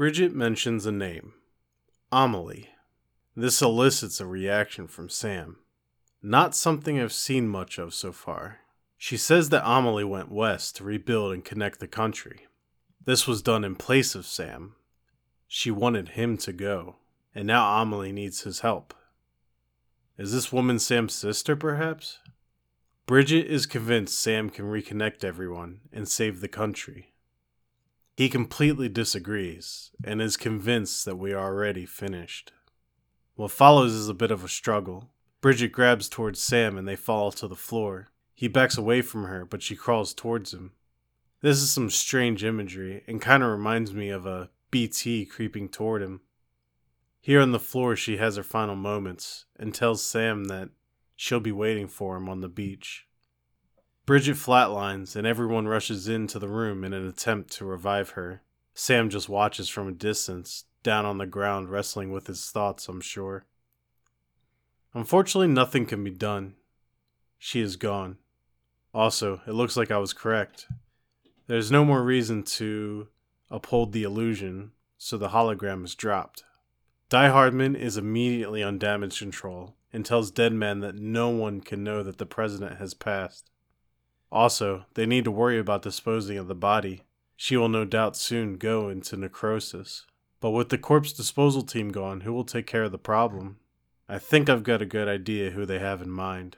Bridget mentions a name Amelie. This elicits a reaction from Sam. Not something I've seen much of so far. She says that Amelie went west to rebuild and connect the country. This was done in place of Sam. She wanted him to go, and now Amelie needs his help. Is this woman Sam's sister, perhaps? Bridget is convinced Sam can reconnect everyone and save the country. He completely disagrees and is convinced that we are already finished. What follows is a bit of a struggle. Bridget grabs towards Sam and they fall to the floor. He backs away from her, but she crawls towards him. This is some strange imagery and kind of reminds me of a BT creeping toward him. Here on the floor, she has her final moments and tells Sam that she'll be waiting for him on the beach. Bridget flatlines and everyone rushes into the room in an attempt to revive her. Sam just watches from a distance, down on the ground, wrestling with his thoughts, I'm sure. Unfortunately, nothing can be done. She is gone. Also, it looks like I was correct. There's no more reason to uphold the illusion, so the hologram is dropped. Die Hardman is immediately on damage control and tells Deadman that no one can know that the president has passed. Also, they need to worry about disposing of the body. She will no doubt soon go into necrosis. But with the corpse disposal team gone, who will take care of the problem? I think I've got a good idea who they have in mind.